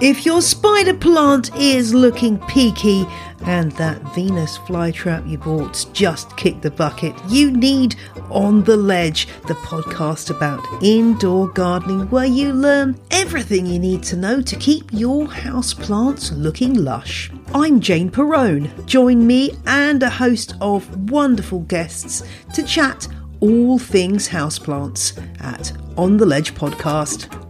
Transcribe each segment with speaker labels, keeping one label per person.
Speaker 1: If your spider plant is looking peaky and that Venus flytrap you bought just kicked the bucket, you need On the Ledge, the podcast about indoor gardening where you learn everything you need to know to keep your house plants looking lush. I'm Jane Perrone. Join me and a host of wonderful guests to chat all things houseplants at On the Ledge podcast.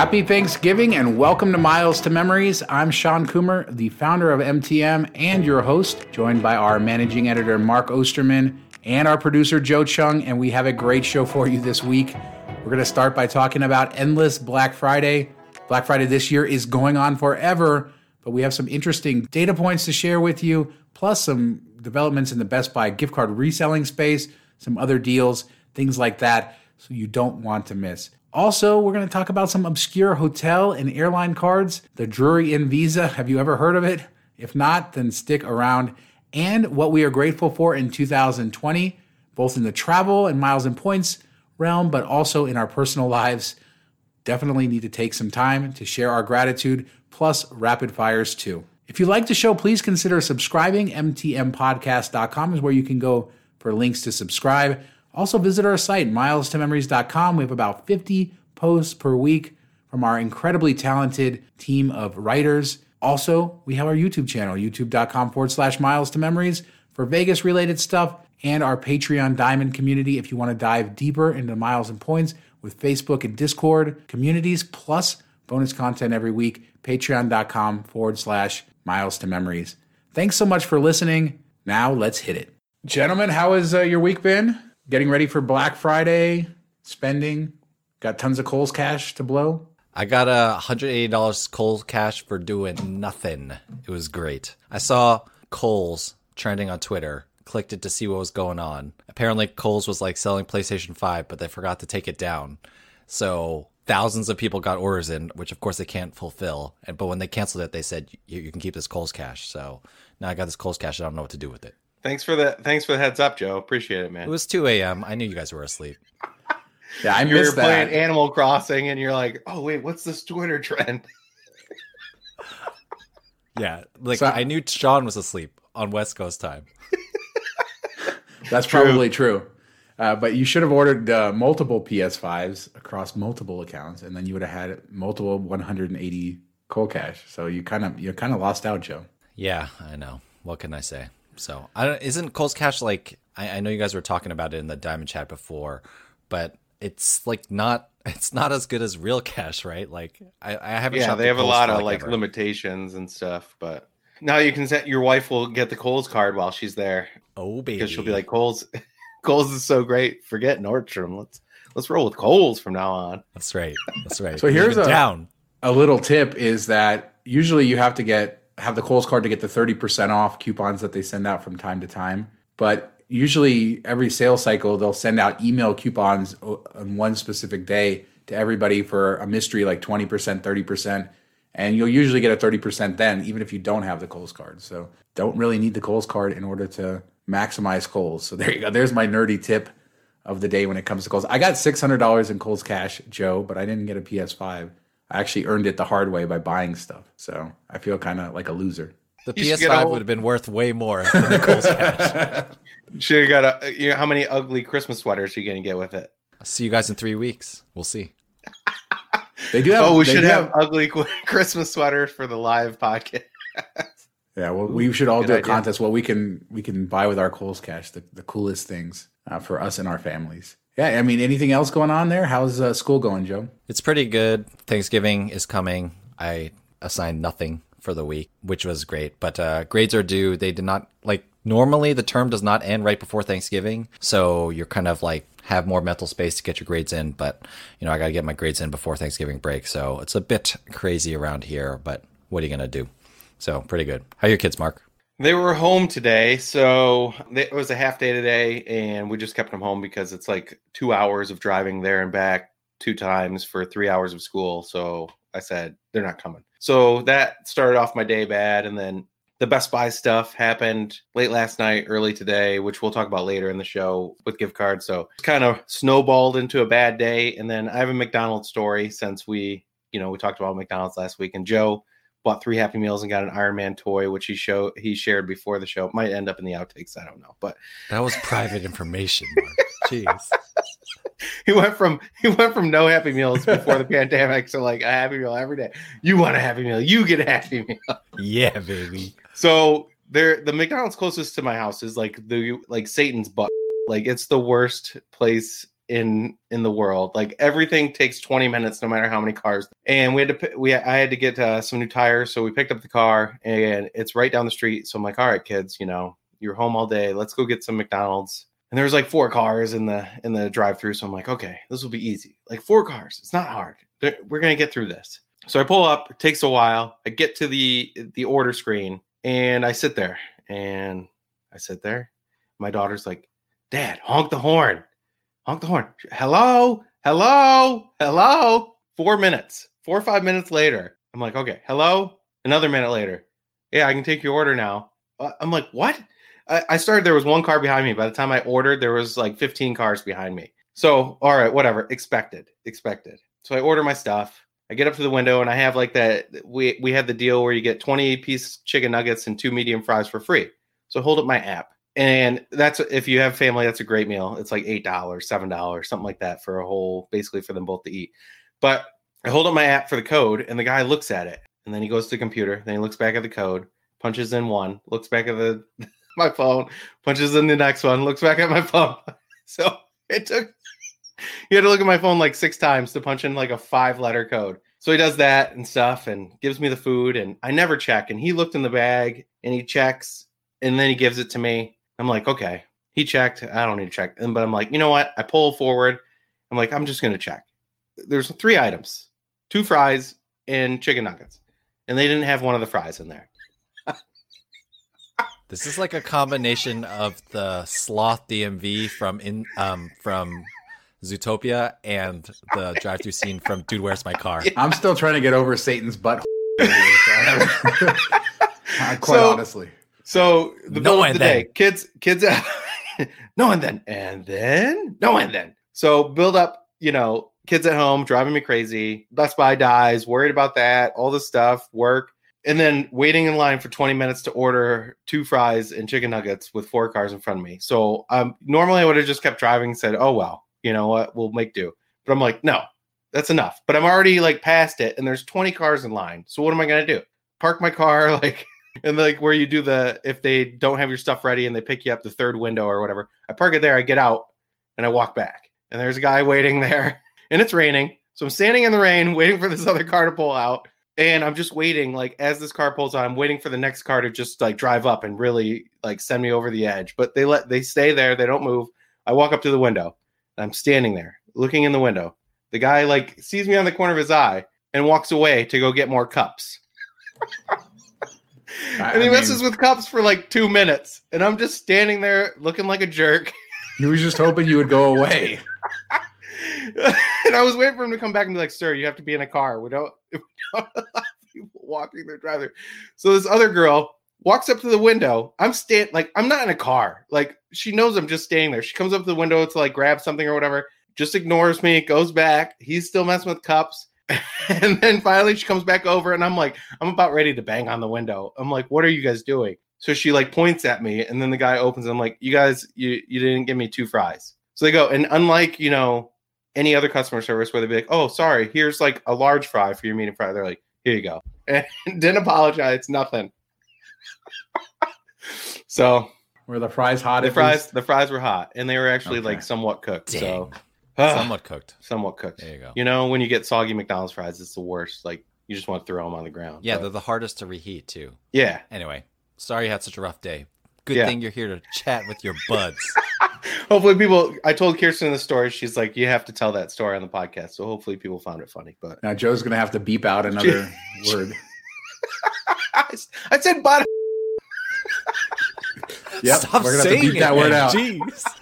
Speaker 2: Happy Thanksgiving and welcome to Miles to Memories. I'm Shawn Coomer, the founder of MTM and your host, joined by our managing editor Mark Osterman and our producer Joe Chung. And we have a great show for you this week. We're going to start by talking about Endless Black Friday. Black Friday this year is going on forever, but we have some interesting data points to share with you, plus some developments in the Best Buy gift card reselling space, some other deals, things like that, so you don't want to miss. Also, we're going to talk about some obscure hotel and airline cards, the Drury Inn Visa. Have you ever heard of it? If not, then stick around. And what we are grateful for in 2020, both in the travel and miles and points realm, but also in our personal lives. Definitely need to take some time to share our gratitude, plus rapid fires too. If you like the show, please consider subscribing. MTMpodcast.com is where you can go for links to subscribe. Also, visit our site, milestomemories.com. We have about 50 posts per week from our incredibly talented team of writers. Also, we have our YouTube channel, youtube.com forward slash miles to memories for Vegas related stuff, and our Patreon Diamond community if you want to dive deeper into miles and points with Facebook and Discord communities, plus bonus content every week. Patreon.com forward slash miles to memories. Thanks so much for listening. Now let's hit it. Gentlemen, how has uh, your week been? Getting ready for Black Friday, spending, got tons of Kohl's cash to blow.
Speaker 3: I got a $180 Kohl's cash for doing nothing. It was great. I saw Kohl's trending on Twitter, clicked it to see what was going on. Apparently, Kohl's was like selling PlayStation 5, but they forgot to take it down. So thousands of people got orders in, which of course they can't fulfill. And but when they canceled it, they said you, you can keep this Kohl's cash. So now I got this Kohl's cash. I don't know what to do with it.
Speaker 4: Thanks for the thanks for the heads up, Joe. Appreciate it, man.
Speaker 3: It was 2 a.m. I knew you guys were asleep.
Speaker 2: yeah, I
Speaker 4: you
Speaker 2: missed
Speaker 4: were
Speaker 2: that.
Speaker 4: playing Animal Crossing, and you're like, "Oh wait, what's this Twitter trend?"
Speaker 3: yeah, like so, I knew Shawn was asleep on West Coast time.
Speaker 2: That's true. probably true. Uh, but you should have ordered uh, multiple PS5s across multiple accounts, and then you would have had multiple 180 Kohl's cash. So you kind of you kind of lost out, Joe.
Speaker 3: Yeah, I know. What can I say? So I don't. Isn't Kohl's Cash like? I, I know you guys were talking about it in the Diamond Chat before, but it's like not. It's not as good as real cash, right? Like I, I haven't.
Speaker 4: Yeah, they have a lot of like ever. limitations and stuff, but now you can set your wife will get the Kohl's card while she's there.
Speaker 3: Oh baby,
Speaker 4: because she'll be like Kohl's. Kohl's is so great. Forget Nordstrom. Let's let's roll with Kohl's from now on.
Speaker 3: That's right. That's right.
Speaker 2: so here's a down. A little tip is that usually you have to get have the Kohl's card to get the 30% off coupons that they send out from time to time. But usually every sales cycle, they'll send out email coupons on one specific day to everybody for a mystery like 20%, 30%. And you'll usually get a 30% then, even if you don't have the Kohl's card. So don't really need the Kohl's card in order to maximize Kohl's. So there you go. There's my nerdy tip of the day when it comes to Kohl's. I got $600 in Kohl's cash, Joe, but I didn't get a PS5. I actually earned it the hard way by buying stuff. So I feel kind of like a loser.
Speaker 3: The you PS5 would have been worth way more than the Kohl's cash.
Speaker 4: Sure, you got a. You know, how many ugly Christmas sweaters are you going to get with it?
Speaker 3: I'll see you guys in three weeks. We'll see.
Speaker 4: they do. Have, oh, we should have, have, ugly Christmas sweaters for the live podcast.
Speaker 2: Yeah, well, we should all Good do a idea. contest. Well, we can we can buy with our Kohl's cash, the, the coolest things uh, for us and our families. Yeah, I mean, anything else going on there? How's uh, school going, Joe?
Speaker 3: It's pretty good. Thanksgiving is coming. I assigned nothing for the week, which was great. But uh, grades are due. They did not like normally the term does not end right before Thanksgiving, so you're kind of like have more mental space to get your grades in. But you know, I got to get my grades in before Thanksgiving break, so it's a bit crazy around here. But what are you gonna do? So pretty good. How are your kids, Mark?
Speaker 4: They were home today, so it was a half day today, and we just kept them home because it's like two hours of driving there and back two times for three hours of school. So I said they're not coming. So that started off my day bad, and then the Best Buy stuff happened late last night, early today, which we'll talk about later in the show with gift cards. So it's kind of snowballed into a bad day. And then I have a McDonald's story since we, you know, we talked about McDonald's last week, and Joe bought three Happy Meals and got an Iron Man toy, which he show he shared before the show. It might end up in the outtakes. I don't know, but
Speaker 3: That was private information. Jeez.
Speaker 4: he went from he went from no Happy Meals before the pandemic to like a Happy Meal every day. You want a Happy Meal? You get a Happy Meal.
Speaker 3: Yeah, baby.
Speaker 4: So there, the McDonald's closest to my house is like the like Satan's butt. Like it's the worst place in in the world. Like everything takes 20 minutes, no matter how many cars. And we had to we I had to get uh, some new tires, so we picked up the car, and it's right down the street. So I'm like, all right, kids, you know, you're home all day. Let's go get some McDonald's. And there was like four cars in the in the drive-through, so I'm like, okay, this will be easy. Like four cars, it's not hard. We're gonna get through this. So I pull up. It takes a while. I get to the the order screen, and I sit there, and I sit there. My daughter's like, "Dad, honk the horn, honk the horn. Hello, hello, hello." Four minutes, four or five minutes later, I'm like, "Okay, hello." Another minute later, yeah, I can take your order now. Uh, I'm like, "What?" I, I started. There was one car behind me. By the time I ordered, there was like 15 cars behind me. So, all right, whatever. Expected, expected. So I order my stuff. I get up to the window and I have like that. We we had the deal where you get 20 piece chicken nuggets and two medium fries for free. So I hold up my app, and that's if you have family, that's a great meal. It's like eight dollars, seven dollars, something like that for a whole, basically for them both to eat. But I hold up my app for the code, and the guy looks at it, and then he goes to the computer, then he looks back at the code, punches in one, looks back at the my phone, punches in the next one, looks back at my phone. So it took you had to look at my phone like six times to punch in like a five letter code. So he does that and stuff and gives me the food and I never check. And he looked in the bag and he checks and then he gives it to me. I'm like, okay, he checked. I don't need to check. And but I'm like, you know what? I pull forward. I'm like, I'm just gonna check. There's three items, two fries and chicken nuggets. And they didn't have one of the fries in there.
Speaker 3: This is like a combination of the sloth DMV from in um from Zootopia and the drive-through scene from Dude, Where's My Car?
Speaker 2: I'm still trying to get over Satan's butt. Quite
Speaker 4: So-
Speaker 2: honestly.
Speaker 4: So the
Speaker 3: No
Speaker 4: bill of
Speaker 3: and
Speaker 4: the
Speaker 3: then.
Speaker 4: day, kids, kids, no and then, and then, no and then. So build up, you know, kids at home driving me crazy. Best Buy dies, worried about that, all this stuff, work, and then waiting in line for 20 minutes to order two fries and chicken nuggets with four cars in front of me. So um, normally I would have just kept driving and said, oh well, you know what, we'll make do. But I'm like, no, that's enough. But I'm already like past it, and there's 20 cars in line. So what am I gonna do? Park my car like and like where you do the if they don't have your stuff ready and they pick you up the third window or whatever. I park it there, I get out, and I walk back. And there's a guy waiting there, and it's raining. So I'm standing in the rain waiting for this other car to pull out. And I'm just waiting, like as this car pulls out, I'm waiting for the next car to just like drive up and really like send me over the edge. But they let they stay there, they don't move. I walk up to the window. I'm standing there looking in the window. The guy like sees me on the corner of his eye and walks away to go get more cups.
Speaker 2: I-
Speaker 4: and he messes with cups for like two minutes, and I'm just standing there looking like a jerk.
Speaker 2: He was just hoping you would go away.
Speaker 4: and I was waiting for him to come back and be like, "Sir, you have to be in a car. We don't, we don't allow people walking their drive So this other girl walks up to the window. I'm stand like I'm not in a car. Like she knows I'm just standing there. She comes up to the window to like grab something or whatever. Just ignores me. Goes back. He's still messing with cups. And then finally she comes back over and I'm like, I'm about ready to bang on the window. I'm like, what are you guys doing? So she like points at me and then the guy opens. I'm like, you guys, you you didn't give me two fries. So they go, and unlike, you know, any other customer service where they'd be like, oh, sorry, here's like a large fry for your medium fry. They're like, here you go. And didn't apologize, nothing. so
Speaker 2: Were the fries hot?
Speaker 4: the fries,
Speaker 2: least?
Speaker 4: the fries were hot and they were actually
Speaker 2: Okay.
Speaker 4: like somewhat cooked. So
Speaker 3: Dang. Ah. Somewhat cooked.
Speaker 4: somewhat cooked.
Speaker 3: There you go.
Speaker 4: You know, when you get soggy McDonald's fries, it's the worst. Like you just want to throw them on the ground.
Speaker 3: Yeah,
Speaker 4: But,
Speaker 3: they're the hardest to reheat too.
Speaker 4: yeah.
Speaker 3: Anyway, sorry you had such a rough day. Good
Speaker 4: Yeah.
Speaker 3: thing you're here to chat with your buds.
Speaker 4: Hopefully, people. I told Kirsten the story. She's like, you have to tell that story on the podcast. So hopefully, people found it funny. But
Speaker 2: Now Joe's gonna have to beep out another word.
Speaker 4: I said, but
Speaker 2: Yep,
Speaker 3: Stop
Speaker 2: we're gonna have to
Speaker 3: saying
Speaker 2: beep
Speaker 3: it,
Speaker 2: that word
Speaker 3: man.
Speaker 2: out.
Speaker 3: Jeez.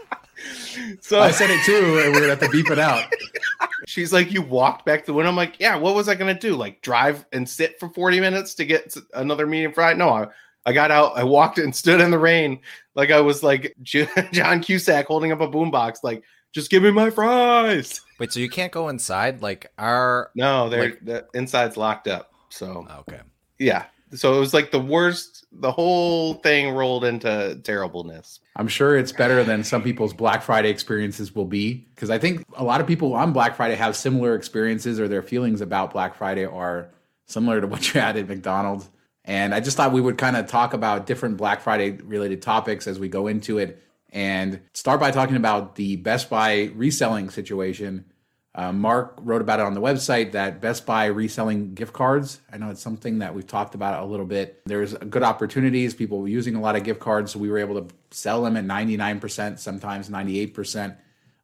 Speaker 4: So
Speaker 2: I said it too, and we're gonna have to beep it out.
Speaker 4: She's like, you walked back to the window. I'm like, yeah. What was I gonna do? Like drive and sit for 40 minutes to get another medium fry? No, I, I got out, I walked and stood in the rain like I was like John Cusack holding up a boombox, like just give me my fries.
Speaker 3: Wait, so you can't go inside? Like our
Speaker 4: no, they're
Speaker 3: like,
Speaker 4: the inside's locked up. So oh,
Speaker 3: okay,
Speaker 4: yeah. So it was like the worst. The whole thing rolled into terribleness.
Speaker 2: I'm sure it's better than some people's Black Friday experiences will be because I think a lot of people on Black Friday have similar experiences or their feelings about Black Friday are similar to what you had at McDonald's. And I just thought we would kind of talk about different Black Friday related topics as we go into it and start by talking about the Best Buy reselling situation. Uh, Mark wrote about it on the website that Best Buy reselling gift cards. I know it's something that we've talked about a little bit. There's good opportunities. People were using a lot of gift cards, so we were able to sell them at 99%, sometimes 98%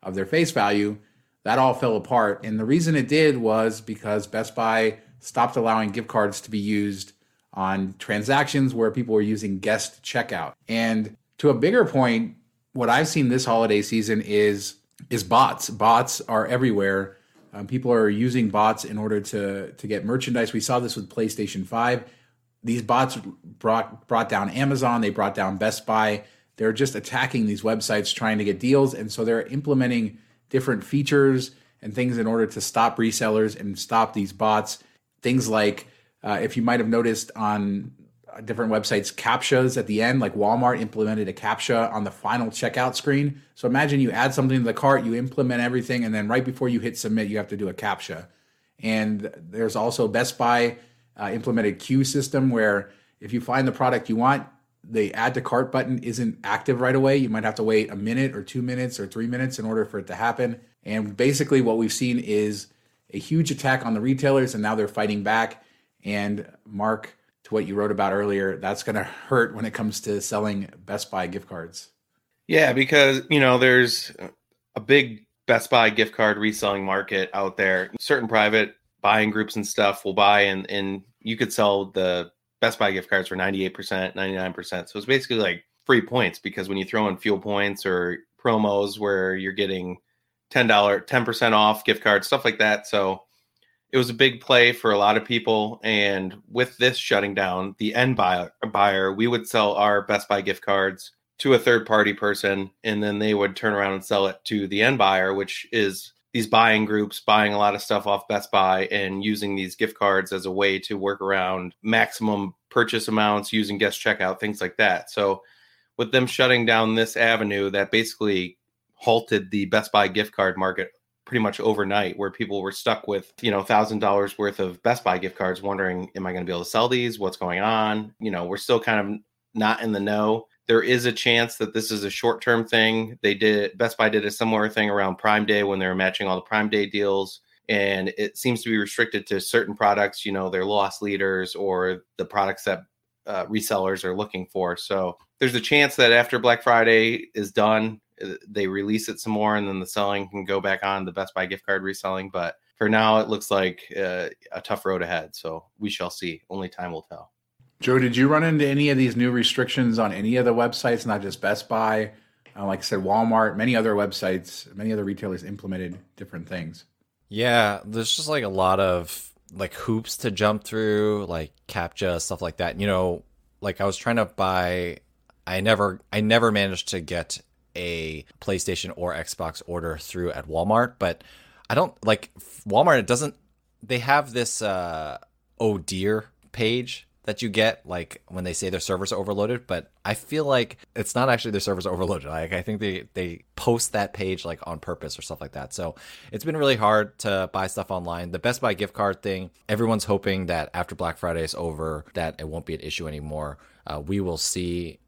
Speaker 2: of their face value. That all fell apart. And the reason it did was because Best Buy stopped allowing gift cards to be used on transactions where people were using guest checkout. And to a bigger point, what I've seen this holiday season is is bots. Bots are everywhere. Um, people are using bots in order to to get merchandise. We saw this with PlayStation Five. These bots brought brought down Amazon. They brought down Best Buy. They're just attacking these websites trying to get deals, and so they're implementing different features and things in order to stop resellers and stop these bots. Things like uh, if you might have noticed on different websites, CAPTCHAs at the end, like Walmart implemented a CAPTCHA on the final checkout screen. So imagine you add something to the cart, you implement everything, and then right before you hit submit, you have to do a CAPTCHA. And there's also Best Buy uh, implemented queue system where if you find the product you want, the add to cart button isn't active right away. You might have to wait a minute or two minutes or three minutes in order for it to happen. And basically, what we've seen is a huge attack on the retailers, and now they're fighting back. And Mark, to what you wrote about earlier, that's going to hurt when it comes to selling Best Buy gift cards.
Speaker 4: Yeah, because you know there's a big Best Buy gift card reselling market out there. Certain private buying groups and stuff will buy, and and you could sell the Best Buy gift cards for 98%, 99%. So it's basically like free points because when you throw in fuel points or promos where you're getting $10, 10% off gift cards, stuff like that. So it was a big play for a lot of people. And with this shutting down, the end buyer, buyer, we would sell our Best Buy gift cards to a third party person, and then they would turn around and sell it to the end buyer, which is these buying groups buying a lot of stuff off Best Buy and using these gift cards as a way to work around maximum purchase amounts using guest checkout, things like that. So, with them shutting down this avenue, that basically halted the Best Buy gift card market pretty much overnight where people were stuck with you know thousand dollars worth of best buy gift cards wondering am i going to be able to sell these? What's going on? You know we're still kind of not in the know. There is a chance that this is a short term thing. They did best buy did a similar thing around prime day when they were matching all the prime day deals and it seems to be restricted to certain products you know their loss leaders or the products that uh, resellers are looking for. So there's a chance that after black friday is done they release it some more and then the selling can go back on the Best Buy gift card reselling. But for now, it looks like uh, a tough road ahead. So we shall see. Only time will tell.
Speaker 2: Joe, did you run into any of these new restrictions on any of the websites, not just Best Buy? Uh, like I said, Walmart, many other websites, many other retailers implemented different things.
Speaker 3: Yeah, there's just like a lot of like hoops to jump through, like CAPTCHA stuff like that. You know, like I was trying to buy I never I never managed to get a PlayStation or Xbox order through at Walmart, but I don't like Walmart. It doesn't. They have this uh, oh dear page that you get like when they say their servers are overloaded, but I feel like it's not actually their servers overloaded. Like I think they they post that page like on purpose or stuff like that. So it's been really hard to buy stuff online. The Best Buy gift card thing, everyone's hoping that after Black Friday is over, that it won't be an issue anymore. Uh, we will see.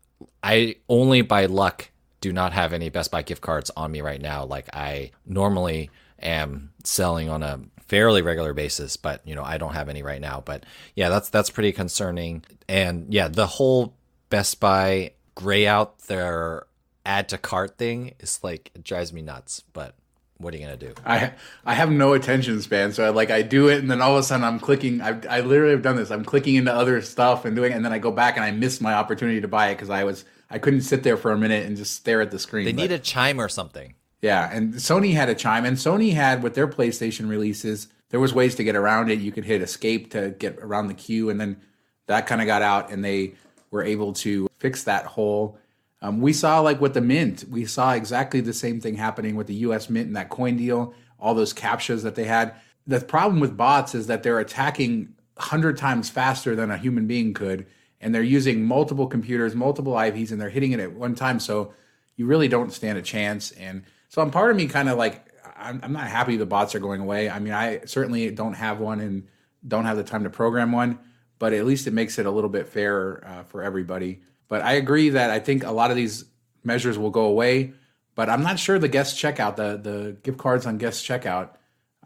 Speaker 3: I only by luck do not have any Best Buy gift cards on me right now. Like I normally am selling on a fairly regular basis, but you know, I don't have any right now. But yeah, that's that's pretty concerning. And yeah, the whole Best Buy gray out their add to cart thing is like it drives me nuts. But what are you gonna do?
Speaker 2: I I have no attention span, so I like I do it, and then all of a sudden I'm clicking. I I literally have done this. I'm clicking into other stuff and doing, it, and then I go back and I miss my opportunity to buy it because I was I couldn't sit there for a minute and just stare at the screen.
Speaker 3: They but, need a chime or something.
Speaker 2: Yeah, and Sony had a chime, and Sony had with their PlayStation releases, there was ways to get around it. You could hit escape to get around the queue, and then that kind of got out, and they were able to fix that hole. Um, we saw like with the mint, we saw exactly the same thing happening with the U.S. Mint and that coin deal, all those captchas that they had. The problem with bots is that they're attacking hundred times faster than a human being could, and they're using multiple computers, multiple IPs, and they're hitting it at one time. So you really don't stand a chance. And so I'm part of me kind of like I'm, I'm not happy the bots are going away. I mean, I certainly don't have one and don't have the time to program one, but at least it makes it a little bit fairer uh, for everybody. But I agree that I think a lot of these measures will go away, but I'm not sure the guest checkout, the the gift cards on guest checkout,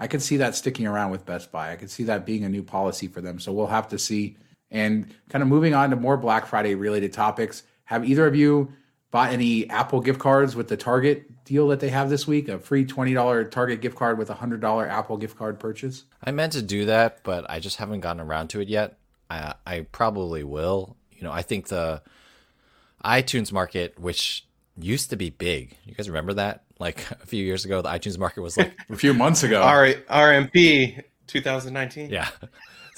Speaker 2: I could see that sticking around with Best Buy. I could see that being a new policy for them. So we'll have to see. And kind of moving on to more Black Friday related topics, have either of you bought any Apple gift cards with the Target deal that they have this week? A free $20 Target gift card with a $100 Apple gift card purchase?
Speaker 3: I meant to do that, but I just haven't gotten around to it yet. I, I probably will. You know, I think the iTunes market, which used to be big, you guys remember that? Like a few years ago, the iTunes market was like
Speaker 2: a few months ago.
Speaker 4: R- RMP 2019.
Speaker 3: Yeah.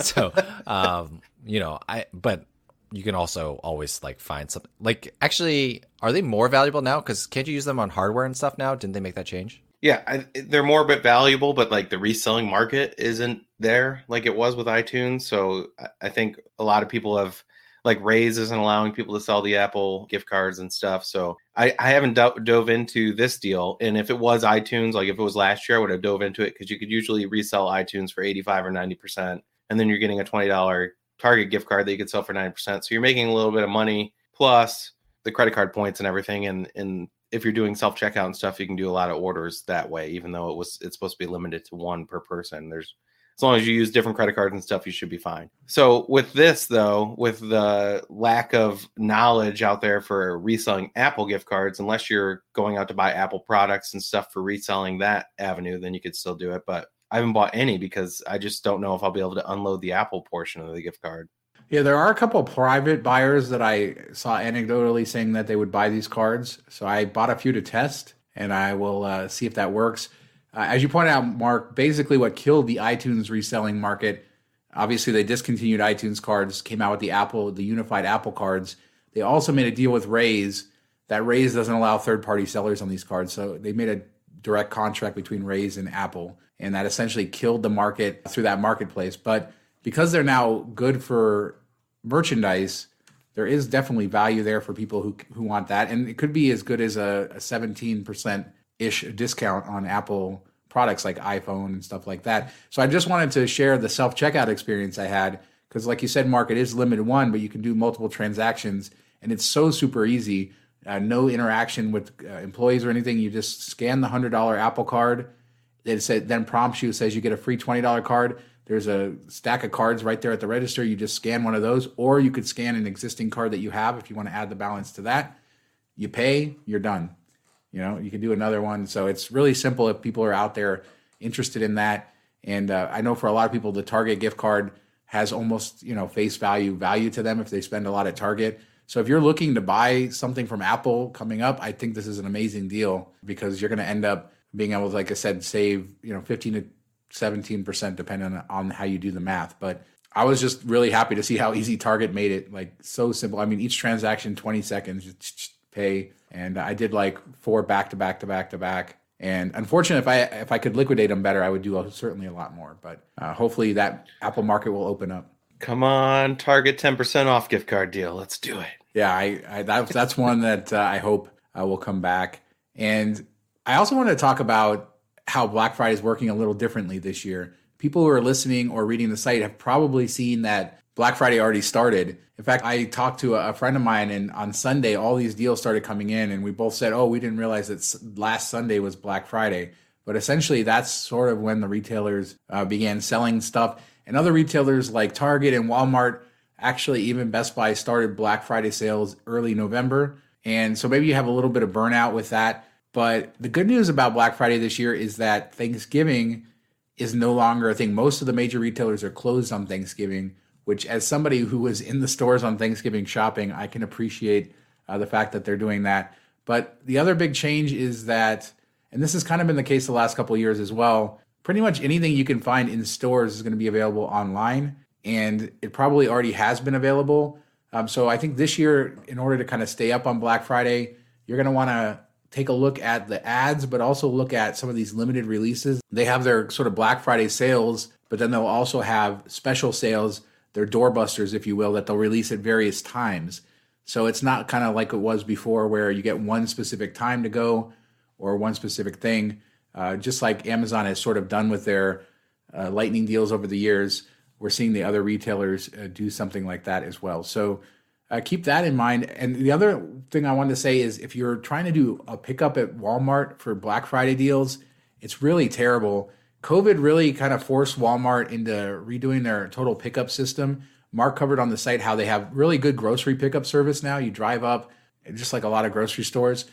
Speaker 3: So, um, you know, I, but you can also always like find something like actually are they more valuable now? Because can't you use them on hardware and stuff now? Didn't they make that change?
Speaker 4: Yeah I, they're more bit valuable but like the reselling market isn't there like it was with itunes. So i think a lot of people have like raise isn't allowing people to sell the apple gift cards and stuff. So i, I haven't do- dove into this deal. And if it was itunes like if it was last year i would have dove into it because you could usually resell itunes for 85 or 90 percent and then you're getting a $20 Target gift card that you could sell for 9%. So you're making a little bit of money plus the credit card points and everything. And, and if you're doing self checkout and stuff, you can do a lot of orders that way, even though it was, it's supposed to be limited to one per person. There's, as long as you use different credit cards and stuff, you should be fine. So with this though, with the lack of knowledge out there for reselling Apple gift cards, unless you're going out to buy Apple products and stuff for reselling that avenue, then you could still do it. But I haven't bought any because I just don't know if I'll be able to unload the Apple portion of the gift card.
Speaker 2: Yeah, there are a couple private buyers that I saw anecdotally saying that they would buy these cards. So I bought a few to test, and I will uh, see if that works. Uh, as you pointed out, Mark, basically what killed the iTunes reselling market. Obviously, they discontinued iTunes cards, came out with the Apple, the unified Apple cards. They also made a deal with Raise. That Raise doesn't allow third-party sellers on these cards, so they made a direct contract between Raise and Apple and that essentially killed the market through that marketplace. But because they're now good for merchandise, there is definitely value there for people who who want that, and it could be as good as a seventeen percent ish discount on Apple products like iPhone and stuff like that. So I just wanted to share the self checkout experience I had because, like you said, Mark, it is limited one, but you can do multiple transactions, and it's so super easy. Uh, no interaction with uh, employees or anything. You just scan the hundred dollar Apple card it said then prompts you says you get a free twenty dollar card. There's a stack of cards right there at the register. You just scan one of those, or you could scan an existing card that you have if you want to add the balance to that. You pay, you're done. You know, you can do another one. So it's really simple if people are out there interested in that. And uh, I know for a lot of people, the Target gift card has almost you know face value value to them if they spend a lot at Target. So if you're looking to buy something from Apple coming up, I think this is an amazing deal because you're going to end up being able to, like I said, save, you know, 15 to 17% depending on, on how you do the math. But I was just really happy to see how easy Target made it. Like so simple. I mean, each transaction, 20 seconds, pay. And I did like four back to back to back to back. And unfortunately, if I if I could liquidate them better, I would do a, certainly a lot more. But uh, hopefully, that Apple market will open up.
Speaker 4: Come on, Target ten percent off gift card deal. Let's do it.
Speaker 2: Yeah, I, I that, that's one that uh, I hope uh, will come back. And I also want to talk about how Black Friday is working a little differently this year. People who are listening or reading the site have probably seen that Black Friday already started. In fact, I talked to a friend of mine, and on Sunday, all these deals started coming in, and we both said, "Oh, we didn't realize that last Sunday was Black Friday." But essentially, that's sort of when the retailers uh, began selling stuff, and other retailers like Target and Walmart, actually even Best Buy, started Black Friday sales early November. And so maybe you have a little bit of burnout with that. But the good news about Black Friday this year is that Thanksgiving is no longer a thing. Most of the major retailers are closed on Thanksgiving, which, as somebody who was in the stores on Thanksgiving shopping, I can appreciate uh, the fact that they're doing that. But the other big change is that, and this has kind of been the case the last couple of years as well, pretty much anything you can find in stores is going to be available online. And it probably already has been available. Um, so I think this year, in order to kind of stay up on Black Friday, you're going to want to take a look at the ads, but also look at some of these limited releases. They have their sort of Black Friday sales, but then they'll also have special sales, their doorbusters, if you will, that they'll release at various times. So it's not kind of like it was before where you get one specific time to go or one specific thing. Uh, just like Amazon has sort of done with their uh, lightning deals over the years, we're seeing the other retailers uh, do something like that as well. So uh, keep that in mind. And the other thing I wanted to say is if you're trying to do a pickup at Walmart for Black Friday deals, it's really terrible. COVID really kind of forced Walmart into redoing their total pickup system. Mark covered on the site how they have really good grocery pickup service now. You drive up, just like a lot of grocery stores.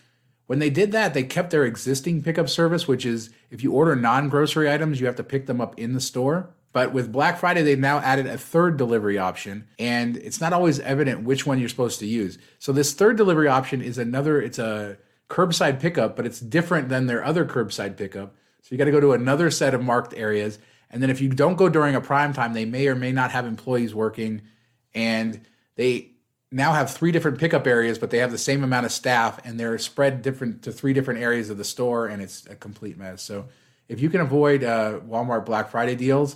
Speaker 2: When they did that, they kept their existing pickup service, which is if you order non grocery items, you have to pick them up in the store. But with Black Friday, they've now added a third delivery option, and it's not always evident which one you're supposed to use. So this third delivery option is another, it's a curbside pickup, but it's different than their other curbside pickup. So you got to go to another set of marked areas. And then if you don't go during a prime time, they may or may not have employees working. And they now have three different pickup areas, but they have the same amount of staff and they're spread different to three different areas of the store, and it's a complete mess. So if you can avoid uh, Walmart Black Friday deals,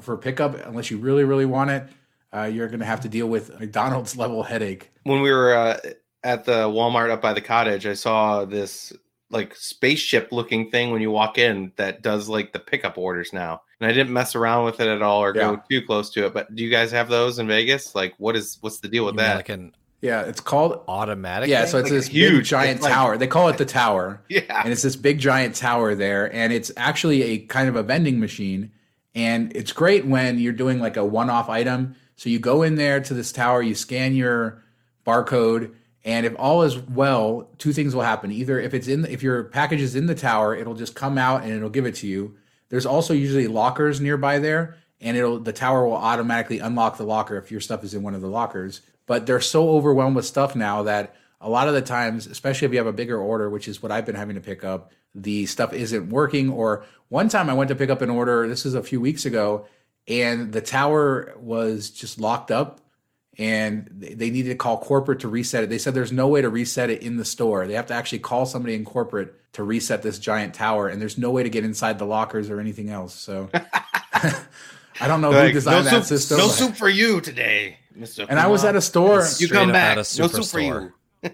Speaker 2: for pickup unless you really really want it uh, you're going to have to deal with mcdonald's level headache
Speaker 4: when we were uh, at the walmart up by the cottage i saw this like spaceship looking thing when you walk in that does like the pickup orders now and i didn't mess around with it at all or yeah. go too close to it but do you guys have those in vegas like what is what's the deal with you that like an
Speaker 2: yeah, it's called
Speaker 3: automatic.
Speaker 2: Yeah, so it's like this huge giant like, tower. They call it the tower.
Speaker 4: Yeah,
Speaker 2: and it's this big giant tower there, and it's actually a kind of a vending machine and it's great when you're doing like a one off item. So you go in there to this tower, you scan your barcode, and if all is well, two things will happen. Either if it's in, the, if your package is in the tower, it'll just come out and it'll give it to you. There's also usually lockers nearby there, and it'll the tower will automatically unlock the locker if your stuff is in one of the lockers. But they're so overwhelmed with stuff now that a lot of the times, especially if you have a bigger order, which is what I've been having to pick up, the stuff isn't working. Or one time I went to pick up an order, this is a few weeks ago, and the tower was just locked up and they needed to call corporate to reset it. They said there's no way to reset it in the store. They have to actually call somebody in corporate to reset this giant tower, and there's no way to get inside the lockers or anything else. So I don't know like, who designed no that soup, system.
Speaker 4: No soup for you today,
Speaker 2: Mr. And I was at a store.
Speaker 4: You come back. No soup for you.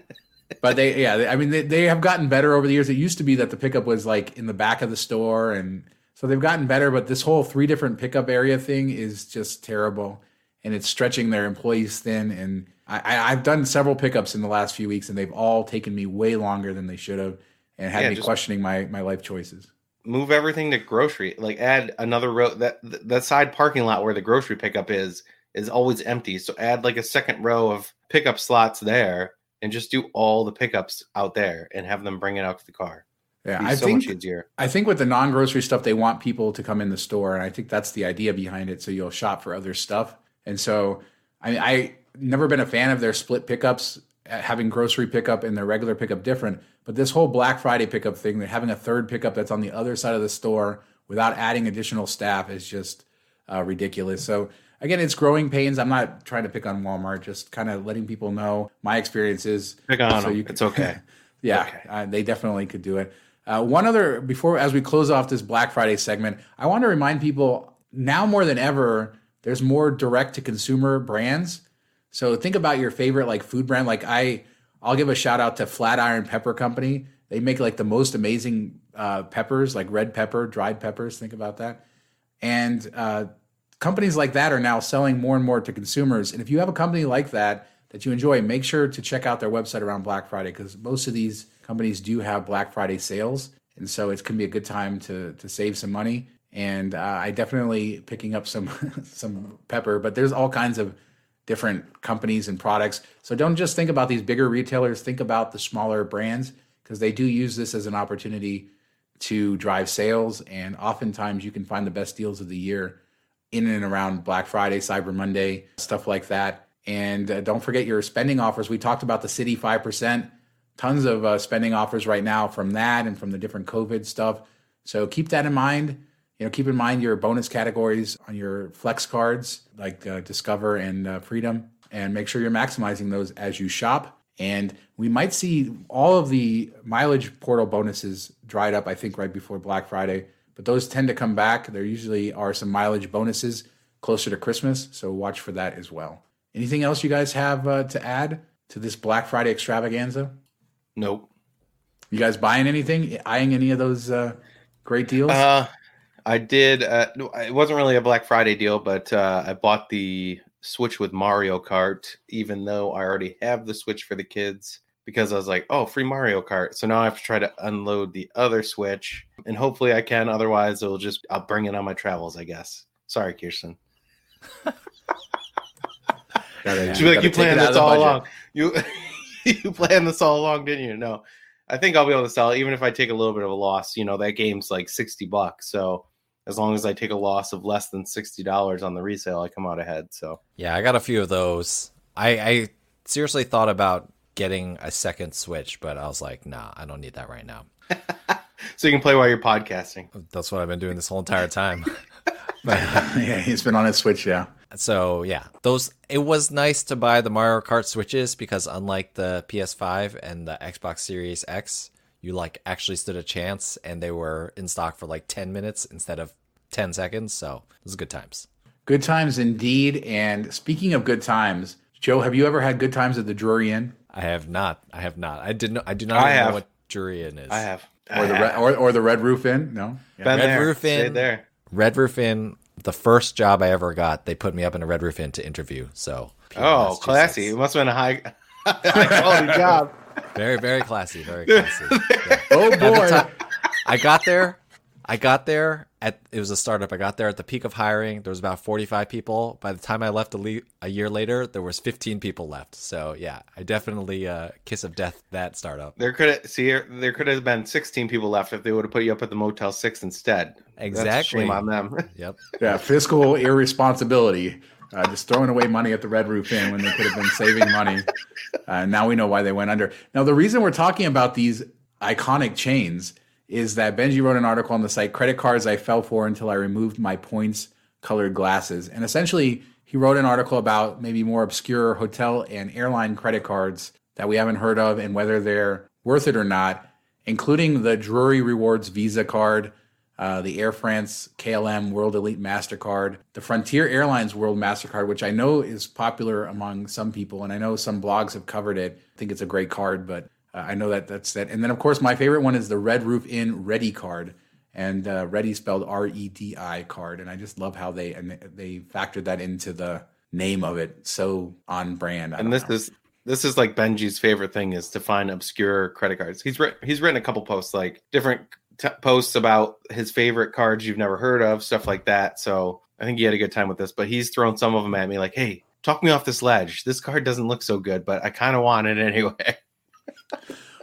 Speaker 2: but they, yeah, I mean, they, they have gotten better over the years. It used to be that the pickup was like in the back of the store, and so they've gotten better. But this whole three different pickup area thing is just terrible, and it's stretching their employees thin. And I, I've done several pickups in the last few weeks, and they've all taken me way longer than they should have, and had yeah, me questioning my my life choices.
Speaker 4: Move everything to grocery. Like add another row. That that side parking lot where the grocery pickup is is always empty. So add like a second row of pickup slots there and just do all the pickups out there and have them bring it out to the car.
Speaker 2: Yeah, I so think I think with the non-grocery stuff, they want people to come in the store, and I think that's the idea behind it. So you'll shop for other stuff, and so I, I never been a fan of their split pickups, uh, having grocery pickup and their regular pickup different. But this whole Black Friday pickup thing, they're having a third pickup that's on the other side of the store without adding additional staff is just uh, ridiculous. So again, it's growing pains. I'm not trying to pick on Walmart, just kind of letting people know my experiences.
Speaker 4: Pick on so them. You can, it's okay.
Speaker 2: yeah,
Speaker 4: okay.
Speaker 2: Uh, they definitely could do it. Uh, one other before as we close off this Black Friday segment, I want to remind people now more than ever, there's more direct to consumer brands. So think about your favorite like food brand. Like I, I'll give a shout out to Flatiron Pepper Company. They make like the most amazing uh, peppers, like red pepper, dried peppers. Think about that. And uh, companies like that are now selling more and more to consumers. And if you have a company like that that you enjoy, make sure to check out their website around Black Friday because most of these companies do have Black Friday sales, and so it can be a good time to to save some money. And uh, I definitely picking up some some pepper, but there's all kinds of different companies and products. So don't just think about these bigger retailers. Think about the smaller brands because they do use this as an opportunity to drive sales. And oftentimes you can find the best deals of the year in and around Black Friday, Cyber Monday, stuff like that. And uh, don't forget your spending offers. We talked about the Citi 5%, tons of uh, spending offers right now from that and from the different COVID stuff. So keep that in mind. You know, keep in mind your bonus categories on your flex cards like uh, Discover and uh, Freedom. and make sure you're maximizing those as you shop. And we might see all of the mileage portal bonuses dried up, I think, right before Black Friday. But those tend to come back. There usually are some mileage bonuses closer to Christmas. So watch for that as well. Anything else you guys have uh, to add to this Black Friday extravaganza?
Speaker 4: Nope.
Speaker 2: You guys buying anything? Eyeing any of those uh, great deals?
Speaker 4: Uh, I did. Uh, it wasn't really a Black Friday deal, but uh, I bought the Switch with Mario Kart, even though I already have the Switch for the kids because I was like, oh, free Mario Kart. So now I have to try to unload the other Switch, and hopefully I can. Otherwise, it'll just I'll bring it on my travels, I guess. Sorry, Kirsten.
Speaker 2: Gotta-
Speaker 4: She'll be like, you planned this all
Speaker 2: budget."
Speaker 4: along. You you planned this all along, didn't you? No. I think I'll be able to sell it, even if I take a little bit of a loss. You know, that game's like 60 bucks. So as long as I take a loss of less than $60 on the resale, I come out ahead. So
Speaker 3: Yeah, I got a few of those. I, I seriously thought about getting a second Switch, but I was like, nah, I don't need that right now.
Speaker 4: so you can play while you're podcasting.
Speaker 3: That's what I've been doing this whole entire time.
Speaker 2: yeah, he's been on his Switch, yeah.
Speaker 3: so yeah, those it was nice to buy the Mario Kart Switches because unlike the PS5 and the Xbox Series X, you like actually stood a chance and they were in stock for like 10 minutes instead of 10 seconds. So it was good times.
Speaker 2: Good times indeed. And speaking of good times, Joe, have you ever had good times at the Drury Inn
Speaker 3: I have not. I have not. I didn't. I do not
Speaker 4: I
Speaker 3: even know what Drury Inn is.
Speaker 4: I have.
Speaker 2: or the Red, or, or the Red Roof Inn? No, Yeah.
Speaker 3: Red
Speaker 4: there.
Speaker 3: Roof
Speaker 4: Stayed
Speaker 3: Inn.
Speaker 4: there.
Speaker 3: Red Roof Inn. The first job I ever got, they put me up in a Red Roof Inn to interview. So
Speaker 4: Oh, classy. It must have been a high, high quality job.
Speaker 3: Very, very classy. Very classy. Yeah.
Speaker 2: Oh boy,
Speaker 3: ti- I got there. I got there at it was a startup. I got there at the peak of hiring. There was about 45 people. By the time I left a, le- a year later, there was 15 people left. So yeah, I definitely uh, kiss of death that startup.
Speaker 4: There could have see there could have been 16 people left if they would have put you up at the Motel Six instead. That's a
Speaker 3: Exactly.
Speaker 4: shame on them.
Speaker 3: Yep.
Speaker 2: yeah, fiscal irresponsibility. Uh, just throwing away money at the Red Roof Inn when they could have been saving money. Uh, now we know why they went under. Now the reason we're talking about these iconic chains is that Benji wrote an article on the site "Credit Cards I Fell For Until I Removed My Points Colored Glasses," and essentially he wrote an article about maybe more obscure hotel and airline credit cards that we haven't heard of and whether they're worth it or not, including the Drury Rewards Visa card, uh, the Air France KLM World Elite MasterCard, the Frontier Airlines World MasterCard, which I know is popular among some people, and I know some blogs have covered it. I think it's a great card, but uh, I know that that's that. And then, of course, my favorite one is the Red Roof Inn Ready card, and uh, Ready spelled R E D I card, and I just love how they and they factored that into the name of it. So on brand. I
Speaker 4: and this
Speaker 2: know.
Speaker 4: is this is like Benji's favorite thing is to find obscure credit cards. He's written he's written a couple posts like different t- posts about his favorite cards you've never heard of, stuff like that. So I think he had a good time with this. But he's thrown some of them at me like, "Hey, talk me off this ledge. This card doesn't look so good, but I kind of want it anyway."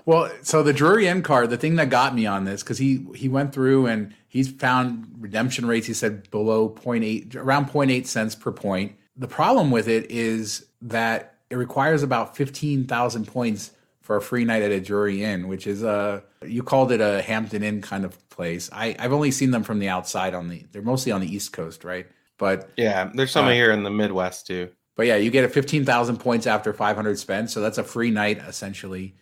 Speaker 2: Well, so the Drury Inn card, the thing that got me on this, because he he went through and he's found redemption rates. He said below 0.8, around 0.8 cents per point. The problem with it is that it requires about fifteen thousand points for a free night at a Drury Inn, which is a you called it a Hampton Inn kind of place. I I've only seen them from the outside on the they're mostly on the East Coast, right? But
Speaker 4: yeah, there's some
Speaker 2: Uh,
Speaker 4: here in the Midwest too.
Speaker 2: but yeah, you get a 15,000 points after 500 spent. So that's a free night, essentially.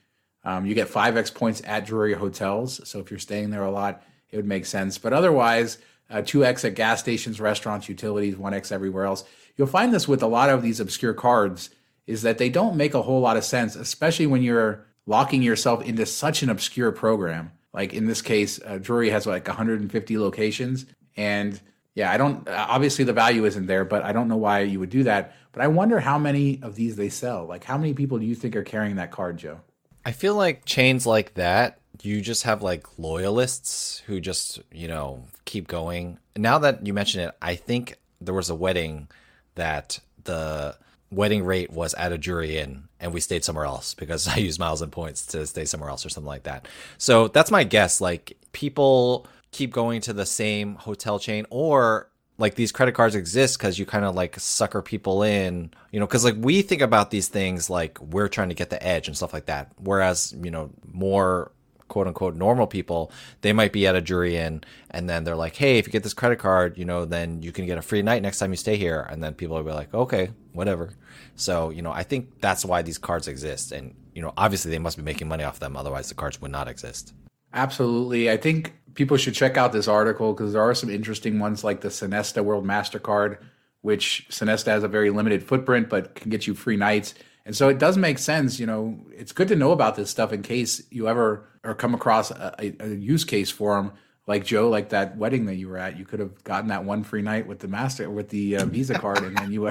Speaker 2: Um, you get 5x points at Drury hotels. So if you're staying there a lot, it would make sense. But otherwise, uh, 2x at gas stations, restaurants, utilities, 1x everywhere else. You'll find this with a lot of these obscure cards is that they don't make a whole lot of sense, especially when you're locking yourself into such an obscure program. Like in this case, uh, Drury has like 150 locations. And yeah, I don't, uh, obviously the value isn't there, but I don't know why you would do that. But I wonder how many of these they sell. Like, how many people do you think are carrying that card, Joe?
Speaker 3: I feel like chains like that, you just have like loyalists who just, you know, keep going. Now that you mention it, I think there was a wedding that the wedding rate was at a Drury Inn and we stayed somewhere else because I used miles and points to stay somewhere else or something like that. So that's my guess. Like people keep going to the same hotel chain or like these credit cards exist because you kind of like sucker people in, you know, because like we think about these things like we're trying to get the edge and stuff like that. Whereas, you know, more quote unquote normal people, they might be at a Drury Inn then they're like, hey, if you get this credit card, you know, then you can get a free night next time you stay here. And then people will be like, okay, whatever. So, you know, I think that's why these cards exist. And, you know, obviously they must be making money off them. Otherwise, the cards would not exist.
Speaker 2: Absolutely. I think people should check out this article because there are some interesting ones like the Sonesta World MasterCard, which Sonesta has a very limited footprint but can get you free nights. And so it does make sense, you know, it's good to know about this stuff in case you ever or come across a, a, a use case for them like Joe, like that wedding that you were at, you could have gotten that one free night with the master with the uh, Visa card, and then you you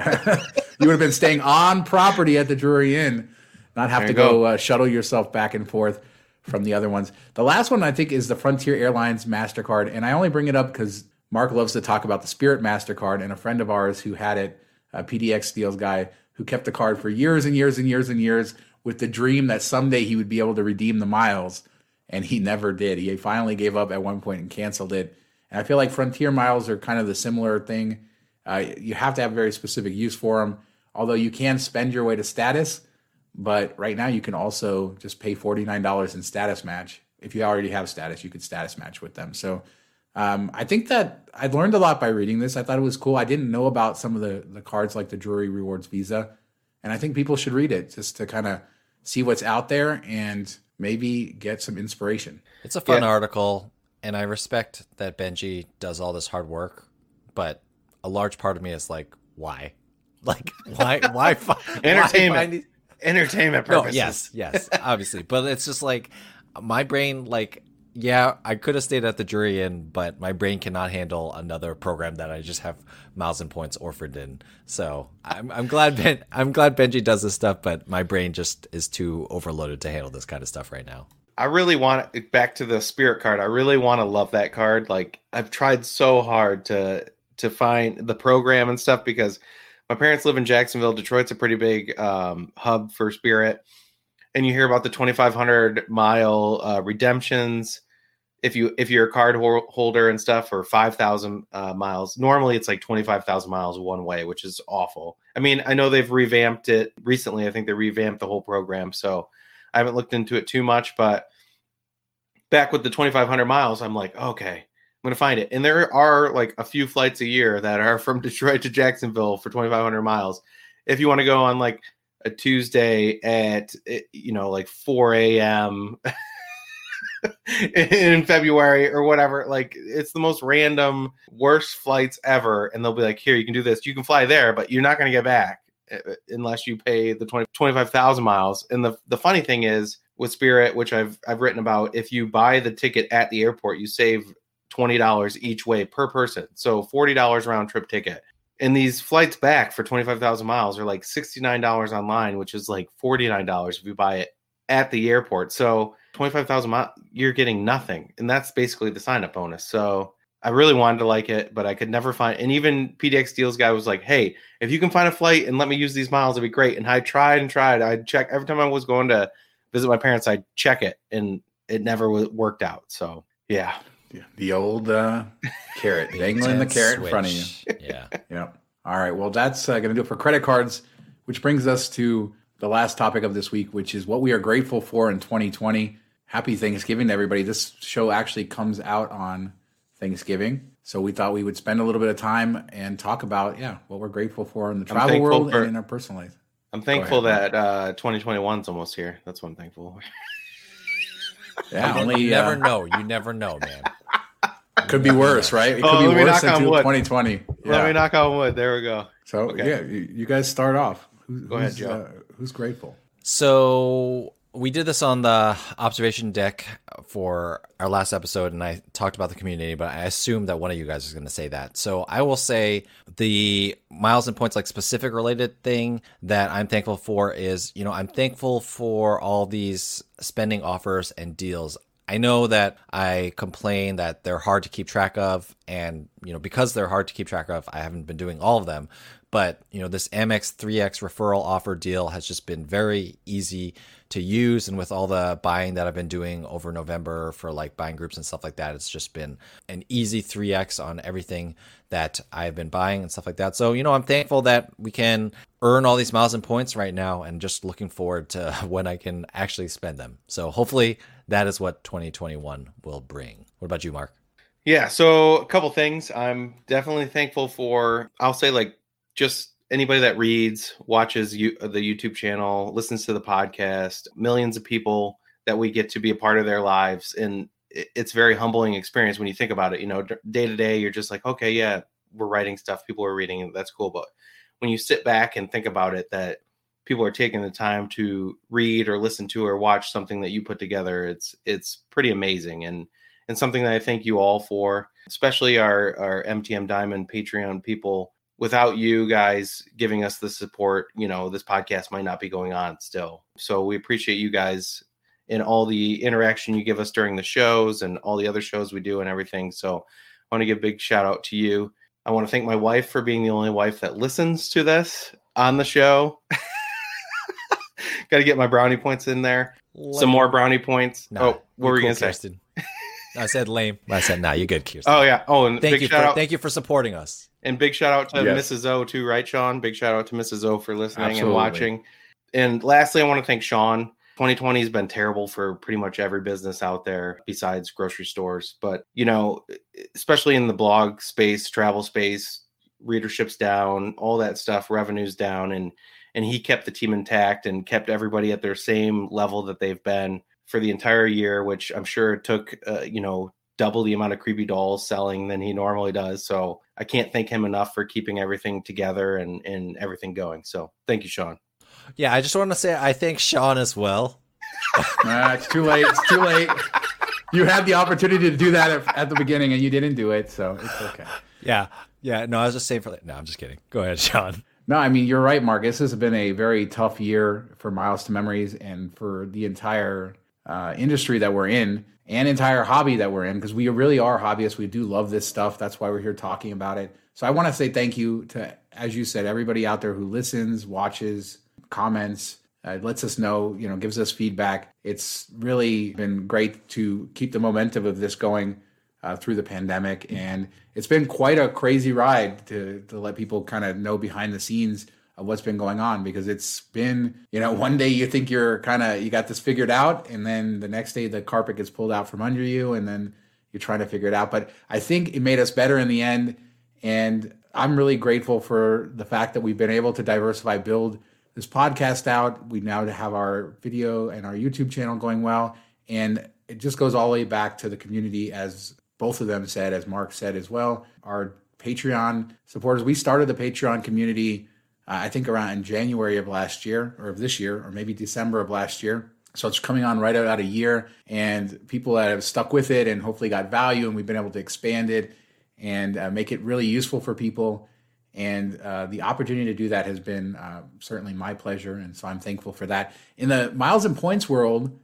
Speaker 2: would have been staying on property at the Drury Inn, not have to go, go uh, shuttle yourself back and forth from the other ones. The last one I think is the Frontier Airlines Mastercard, and I only bring it up because Mark loves to talk about the Spirit Mastercard, and a friend of ours who had it, a PDX Deals guy, who kept the card for years and years and years and years with the dream that someday he would be able to redeem the miles and he never did. He finally gave up at one point and canceled it. And I feel like Frontier Miles are kind of the similar thing. Uh, you have to have very specific use for them, although you can spend your way to status. But right now, you can also just pay $49 in status match. If you already have status, you could status match with them. So um, I think that I learned a lot by reading this. I thought it was cool. I didn't know about some of the, the cards like the Drury Rewards Visa. And I think people should read it just to kind of see what's out there and maybe get some inspiration.
Speaker 3: It's a fun yeah. article, and I respect that Benji does all this hard work, but a large part of me is like, why? Like, why? why?
Speaker 4: Fi- Entertainment. Why Entertainment purposes.
Speaker 3: No, yes, yes, obviously, but it's just like my brain, like yeah, I could have stayed at the Drury Inn, but my brain cannot handle another program that I just have miles and points orphaned in. So I'm, I'm glad ben, I'm glad Benji does this stuff, but my brain just is too overloaded to handle this kind of stuff right now.
Speaker 4: I really want back to the spirit card. I really want to love that card. Like I've tried so hard to to find the program and stuff because my parents live in Jacksonville. Detroit's a pretty big um, hub for spirit, and you hear about the 2,500 mile uh, redemptions if you if you're a card holder and stuff for 5000 uh, miles normally it's like 25000 miles one way which is awful. I mean i know they've revamped it recently. I think they revamped the whole program so i haven't looked into it too much but back with the 2500 miles i'm like okay i'm gonna find it. And there are like a few flights a year that are from detroit to jacksonville for 2500 miles. If you want to go on like a tuesday at eh, you know like 4 a.m in February or whatever. Like it's the most random, worst flights ever. And they'll be like, here, you can do this. You can fly there, but you're not going to get back uh, uh, unless you pay the 20, 25,000 miles. And the, the funny thing is with Spirit, which I've, I've written about, if you buy the ticket at the airport, you save $20 each way per person. So $40 round trip ticket. And these flights back for 25,000 miles are like $69 online, which is like $49 if you buy it at the airport. So 25,000 miles, you're getting nothing. And that's basically the sign up bonus. So I really wanted to like it, but I could never find. And even PDX Deals guy was like, "Hey, if you can find a flight and let me use these miles, it'd be great." And I tried and tried. I'd check every time I was going to visit my parents. I'd check it, and it never worked out. So yeah,
Speaker 2: yeah the old uh, carrot dangling the carrot switch. in front of you.
Speaker 3: Yeah,
Speaker 2: yeah. All right. Well, that's uh, going to do it for credit cards, which brings us to the last topic of this week, which is what we are grateful for in 2020. Happy Thanksgiving to everybody. This show actually comes out on Thanksgiving. So we thought we would spend a little bit of time and talk about, yeah, what we're grateful for in the travel world for, and in our personal life.
Speaker 4: I'm thankful that uh, 2021's almost here. That's what I'm thankful
Speaker 3: for. yeah, only you never uh, know. You never know, man.
Speaker 2: Could be worse, right? It could oh, be worse than 2020. Yeah.
Speaker 4: Let me knock on wood. There we go.
Speaker 2: So okay. yeah, you, you, guys start off. Who, go ahead, Joe. Uh, who's grateful?
Speaker 3: So we did this on the observation deck for our last episode, and I talked about the community, but I assume that one of you guys is going to say that. So I will say the miles and points, like specific related thing that I'm thankful for is, you know, I'm thankful for all these spending offers and deals. I know that I complain that they're hard to keep track of, and you know because they're hard to keep track of, I haven't been doing all of them. But, you know, this Amex 3X referral offer deal has just been very easy to use. And with all the buying that I've been doing over November for like buying groups and stuff like that, it's just been an easy 3X on everything that I've been buying and stuff like that. So, you know, I'm thankful that we can earn all these miles and points right now and just looking forward to when I can actually spend them. So hopefully that is what 2021 will bring. What about you, Mark?
Speaker 4: Yeah, so a couple things. I'm definitely thankful for I'll say like just anybody that reads, watches you, uh, the YouTube channel, listens to the podcast, millions of people that we get to be a part of their lives and it's very humbling experience when you think about it, you know, day to day you're just like, okay, yeah, we're writing stuff, people are reading, that's cool, but when you sit back and think about it that people are taking the time to read or listen to or watch something that you put together it's it's pretty amazing and and something that i thank you all for especially our our mtm diamond patreon people without you guys giving us the support you know this podcast might not be going on still so we appreciate you guys and all the interaction you give us during the shows and all the other shows we do and everything so i want to give a big shout out to you i want to thank my wife for being the only wife that listens to this on the show Got to get my brownie points in there. Some more brownie points.
Speaker 3: Nah,
Speaker 4: oh, what were you
Speaker 3: cool,
Speaker 4: gonna say?
Speaker 3: I said lame. I said, nah, you're good, Kirsten.
Speaker 4: Oh yeah. Oh, and
Speaker 3: thank
Speaker 4: big
Speaker 3: you
Speaker 4: shout
Speaker 3: for
Speaker 4: out.
Speaker 3: thank you for supporting us.
Speaker 4: And big shout out to
Speaker 2: Yes.
Speaker 4: Mrs. O too, right, Shawn? Big shout out to Mrs. O for listening and watching. And lastly, I want to thank Shawn. 2020 has been terrible for pretty much every business out there besides grocery stores. But, you know, especially in the blog space, travel space, readership's down, all that stuff, revenue's down. And and he kept the team intact and kept everybody at their same level that they've been for the entire year, which I'm sure it took, uh, you know, double the amount of creepy dolls selling than he normally does. So I can't thank him enough for keeping everything together and, and everything going. So thank you, Shawn.
Speaker 3: Yeah, I just want to say I thank Shawn as well.
Speaker 2: Ah, it's too late. It's too late. You had the opportunity to do that at, at the beginning and you didn't do it, so it's okay.
Speaker 3: Yeah, yeah. No, I was just saying for no, I'm just kidding. Go ahead, Shawn.
Speaker 2: No, I mean you're right, Mark. This has been a very tough year for Miles to Memories and for the entire uh, industry that we're in and entire hobby that we're in because we really are hobbyists. We do love this stuff. That's why we're here talking about it. So I want to say thank you to, as you said, everybody out there who listens, watches, comments, uh, lets us know, you know, gives us feedback. It's really been great to keep the momentum of this going uh, through the pandemic, and it's been quite a crazy ride to to let people kind of know behind the scenes of what's been going on because it's been, you know, one day you think you're kind of you got this figured out, and then the next day the carpet gets pulled out from under you, and then you're trying to figure it out. But I think it made us better in the end, and I'm really grateful for the fact that we've been able to diversify, build this podcast out. We now have our video and our YouTube channel going well, and it just goes all the way back to the community, as both of them said, as Mark said as well. Our Patreon supporters. We started the Patreon community, uh, I think, around in January of last year, or of this year, or maybe December of last year. So it's coming on right about a year, and people that have stuck with it and hopefully got value, and we've been able to expand it and uh, make it really useful for people. And uh, the opportunity to do that has been uh, certainly my pleasure, and so I'm thankful for that. In the miles and points world,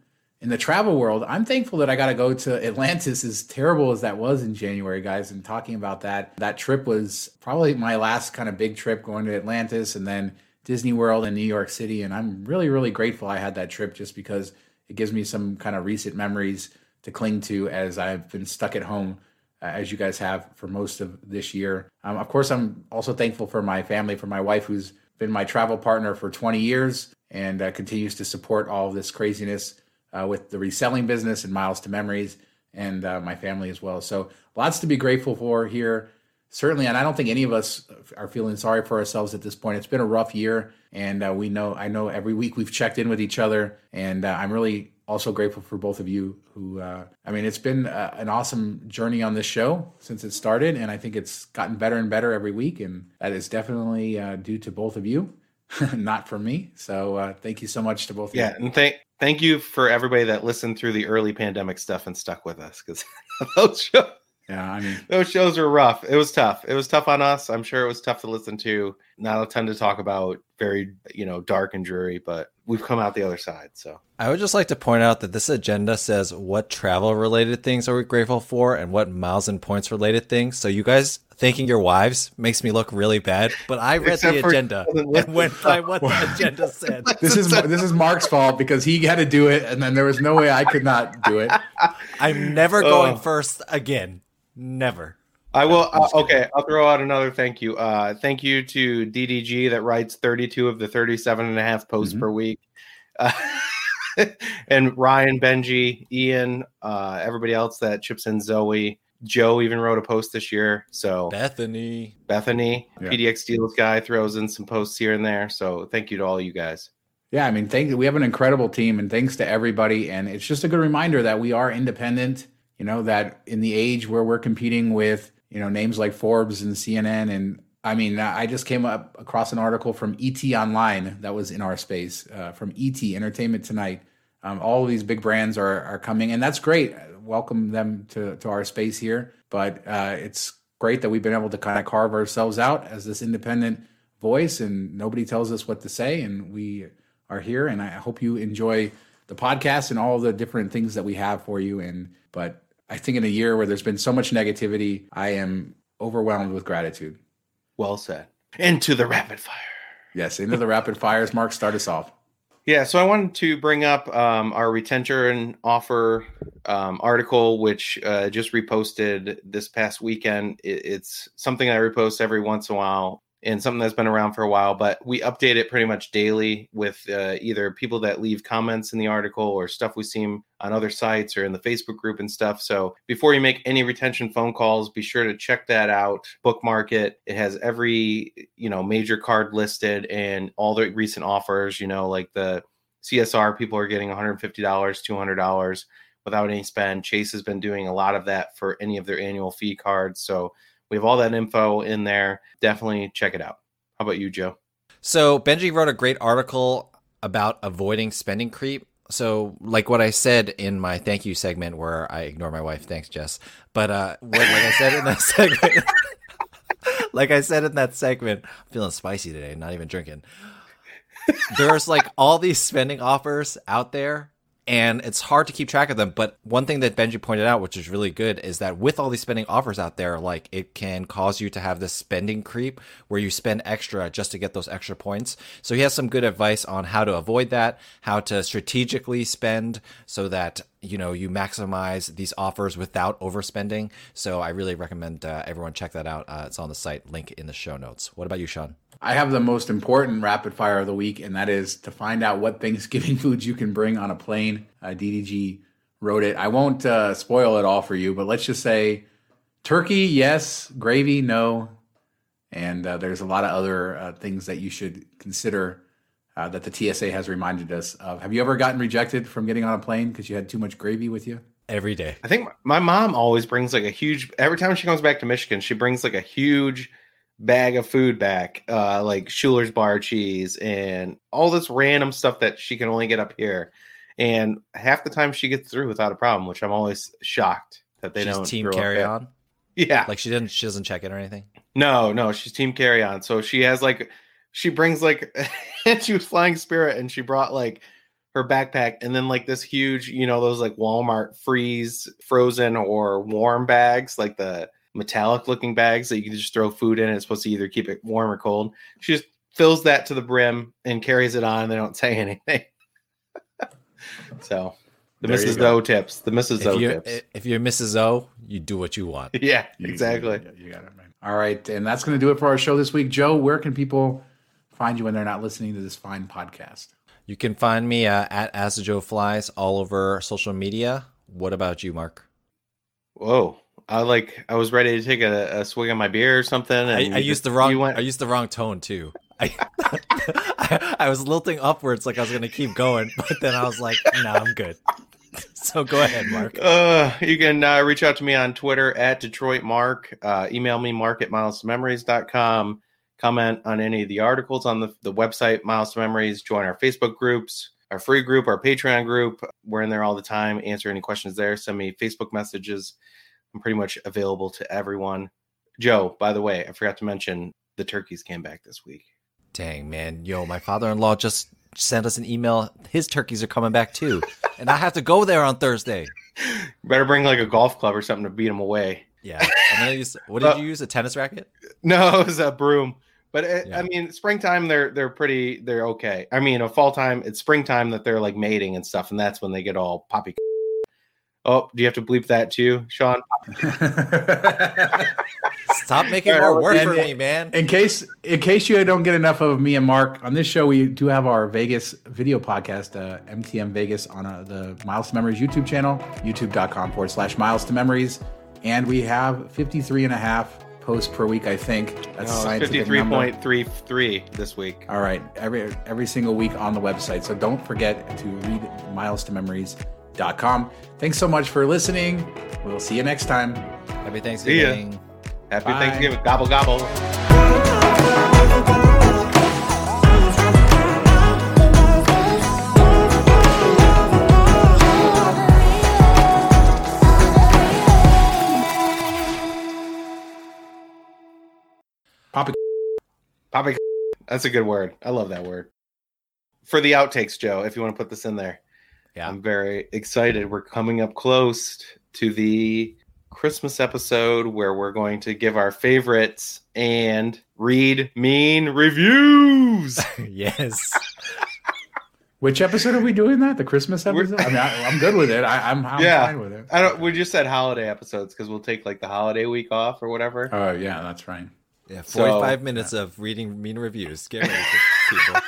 Speaker 2: in the travel world, I'm thankful that I got to go to Atlantis. As terrible as that was in January, guys, and talking about that, that trip was probably my last kind of big trip going to Atlantis, and then Disney World in New York City. And I'm really, really grateful I had that trip just because it gives me some kind of recent memories to cling to as I've been stuck at home uh, as you guys have for most of this year. Um, of course, I'm also thankful for my family, for my wife, who's been my travel partner for 20 years and uh, continues to support all this craziness uh, with the reselling business and Miles to Memories and uh, my family as well. So lots to be grateful for here. Certainly, and I don't think any of us are feeling sorry for ourselves at this point. It's been a rough year, and uh, we know. I know every week we've checked in with each other, and uh, I'm really also grateful for both of you who uh, i mean it's been uh, an awesome journey on this show since it started and i think it's gotten better and better every week and that is definitely uh, due to both of you not from me so uh, thank you so much to both of you Yeah,
Speaker 4: and thank thank you for everybody that listened through the early pandemic stuff and stuck with us because those shows
Speaker 2: yeah i mean
Speaker 4: those shows were rough. It was tough. It was tough on us. I'm sure it was tough to listen to. Not a ton to talk about. Very, you know, dark and dreary, but we've come out the other side. So
Speaker 3: I would just like to point out that this agenda says what travel related things are we grateful for and what miles and points related things. So you guys thanking your wives makes me look really bad, but I read
Speaker 4: Except
Speaker 3: the
Speaker 4: for-
Speaker 3: agenda and went by what the agenda said.
Speaker 2: This is this is Mark's fault because he had to do it, and then there was no way I could not do it.
Speaker 3: I'm never going
Speaker 4: Oh.
Speaker 3: first again. Never.
Speaker 4: I will. Uh, okay, I'll throw out another thank you. Uh, thank you to DDG that writes 32 of the 37 and a half posts
Speaker 2: Mhm.
Speaker 4: per week. Uh, and Ryan, Benji, Ian, uh, everybody else that chips in, Zoe, Joe even wrote a post this year. So
Speaker 3: Bethany.
Speaker 4: Bethany,
Speaker 2: Yeah.
Speaker 4: PDX Deals guy, throws in some posts here and there. So thank you to all you guys.
Speaker 2: Yeah, I mean, thank we have an incredible team, and thanks to everybody. And it's just a good reminder that we are independent. You know that in the age where we're competing with you know names like Forbes and CNN, and I mean, I just came up across an article from ET Online that was in our space uh, from ET Entertainment Tonight. Um, all of these big brands are are coming, and that's great. Welcome them to to our space here. But uh, it's great that we've been able to kind of carve ourselves out as this independent voice, and nobody tells us what to say, and we are here. And I hope you enjoy the podcast and all the different things that we have for you. And but I think in a year where there's been so much negativity, I am overwhelmed with gratitude.
Speaker 4: Well said. Into the rapid fire.
Speaker 2: Yes, into the rapid fires. Mark, start us off.
Speaker 4: Yeah, so I wanted to bring up um, our retention offer um, article, which uh, just reposted this past weekend. It, it's something I repost every once in a while and something that's been around for a while, but we update it pretty much daily with uh, either people that leave comments in the article or stuff we see on other sites or in the Facebook group and stuff. So before you make any retention phone calls, be sure to check that out, bookmark it. It has every, you know, major card listed and all the recent offers, you know, like the CSR people are getting $150, $200 without any spend. Chase has been doing a lot of that for any of their annual fee cards. So we have all that info in there. Definitely check it out. How about you, Joe?
Speaker 3: So Benji wrote a great article about avoiding spending creep. So, like what I said in my thank you segment, where I ignore my wife, thanks Jess. But uh, what, like I said in that segment, like I said in that segment, I'm feeling spicy today, not even drinking. There's like all these spending offers out there, and it's hard to keep track of them. But one thing that Benji pointed out, which is really good, is that with all these spending offers out there, like it can cause you to have this spending creep where you spend extra just to get those extra points. So he has some good advice on how to avoid that, how to strategically spend so that you know you maximize these offers without overspending. So I really recommend uh, everyone check that out. Uh, it's on the site, link in the show notes. What about you, Shawn?
Speaker 2: I have the most important rapid fire of the week, and that is to find out what Thanksgiving foods you can bring on a plane. Uh, DDG wrote it. I won't uh, spoil it all for you, but let's just say turkey, yes, gravy, no. And uh, there's a lot of other uh, things that you should consider uh, that the TSA has reminded us of. Have you ever gotten rejected from getting on a plane because you had too much gravy with you?
Speaker 3: Every day.
Speaker 4: I think my mom always brings like a huge, every time she comes back to Michigan, she brings like a huge bag of food back, uh, like Schuler's bar cheese and all this random stuff that she can only get up here. And half the time she gets through without a problem, which I'm always shocked that they
Speaker 3: She's
Speaker 4: don't
Speaker 3: team carry on.
Speaker 4: Yeah.
Speaker 3: Like she didn't. She doesn't check it or anything.
Speaker 4: No, no, she's team carry on. So she has like she brings like and she was flying spirit and she brought like her backpack and then like this huge, you know, those like Walmart freeze frozen or warm bags, like the metallic looking bags that you can just throw food in. It's supposed to either keep it warm or cold. She just fills that to the brim and carries it on and they don't say anything. so the
Speaker 2: There
Speaker 4: Mrs. O tips. The Mrs.
Speaker 3: If
Speaker 4: O tips.
Speaker 3: if you're Mrs. O, you do what you want.
Speaker 4: yeah,
Speaker 2: You-
Speaker 4: exactly.
Speaker 2: You, you got it, man. All right. And that's going to do it for our show this week. Joe, where can people find you when they're not listening to this fine podcast?
Speaker 3: You can find me uh, at As Joe Flies all over social media. What about you, Mark?
Speaker 4: Whoa. I like I was ready to take a, a swig of my beer or something. And
Speaker 3: I, I
Speaker 4: just-
Speaker 3: used the wrong.
Speaker 4: went-
Speaker 3: I used the wrong tone too. I, I, I was lilting upwards like I was going to keep going, but then I was like, "No, I'm good." So go ahead, Mark.
Speaker 4: Uh, you can uh, reach out to me on Twitter at Detroit Mark. Uh, email me mark at milesmemories.com. Comment on any of the articles on the, the website, Miles to Memories. Join our Facebook groups, our free group, our Patreon group. We're in there all the time. Answer any questions there. Send me Facebook messages. I'm pretty much available to everyone. Joe, by the way, I forgot to mention the turkeys came back this week.
Speaker 3: Dang, man. Yo, my father in law just sent us an email. His turkeys are coming back too. and I have to go there on Thursday.
Speaker 4: Better bring like a golf club or something to beat them away.
Speaker 3: Yeah. Use what did uh, you use? A tennis racket?
Speaker 4: No, it was a broom. But eh, it,
Speaker 3: Yeah.
Speaker 4: I mean, springtime they're they're pretty they're okay. I mean, a fall time it's springtime that they're like mating and stuff, and that's when they get all poppy. Oh, do you have to bleep that too, Shawn?
Speaker 3: Stop making
Speaker 4: All right,
Speaker 3: more work
Speaker 2: and
Speaker 3: for
Speaker 2: it-
Speaker 3: me, man.
Speaker 2: In case in case you don't get enough of me and Mark on this show, we do have our Vegas video podcast, uh, MTM Vegas, on uh, the Miles to Memories YouTube channel, youtube.com forward slash Miles to Memories. And we have 53 and a half posts per week, I think. That's a
Speaker 4: No,
Speaker 2: scientific
Speaker 4: fifty three
Speaker 2: number.
Speaker 4: point three three this week.
Speaker 2: All right, every every single week on the website. So don't forget to read milestomemories.com. Thanks so much for listening. We'll see you next time.
Speaker 3: Happy Thanksgiving.
Speaker 4: Happy
Speaker 2: Bye.
Speaker 4: Thanksgiving. Gobble gobble.
Speaker 2: Papa.
Speaker 4: Poppy. That's a good word. I love that word. For the outtakes, Joe, if you want to put this in there.
Speaker 3: Yeah.
Speaker 4: I'm very excited. We're coming up close to the Christmas episode where we're going to give our favorites and read mean reviews.
Speaker 3: yes.
Speaker 2: Which episode are we doing that? The Christmas episode? I mean, I, I'm good with it. I, I'm, I'm
Speaker 4: Yeah.
Speaker 2: fine with it.
Speaker 4: I don't. We just said holiday episodes because we'll take like the holiday week off or whatever.
Speaker 2: Oh, yeah, that's right.
Speaker 3: Yeah.
Speaker 4: So-
Speaker 3: 45 minutes of reading mean reviews. Get ready people.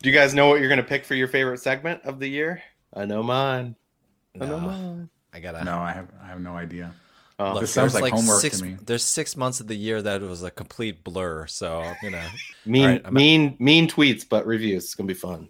Speaker 4: Do you guys know what you're going to pick for your favorite segment of the year? I know mine. I know
Speaker 3: No,
Speaker 4: mine.
Speaker 3: I gotta.
Speaker 2: No, I have I have no idea.
Speaker 4: Oh,
Speaker 3: Look,
Speaker 2: This sounds
Speaker 3: there's
Speaker 2: like homework to
Speaker 3: six,
Speaker 2: me.
Speaker 3: There's six months of the year that was a complete blur. So I'm gonna.
Speaker 4: mean,
Speaker 3: All right, I'm-
Speaker 4: mean, mean tweets, but reviews. It's gonna be fun.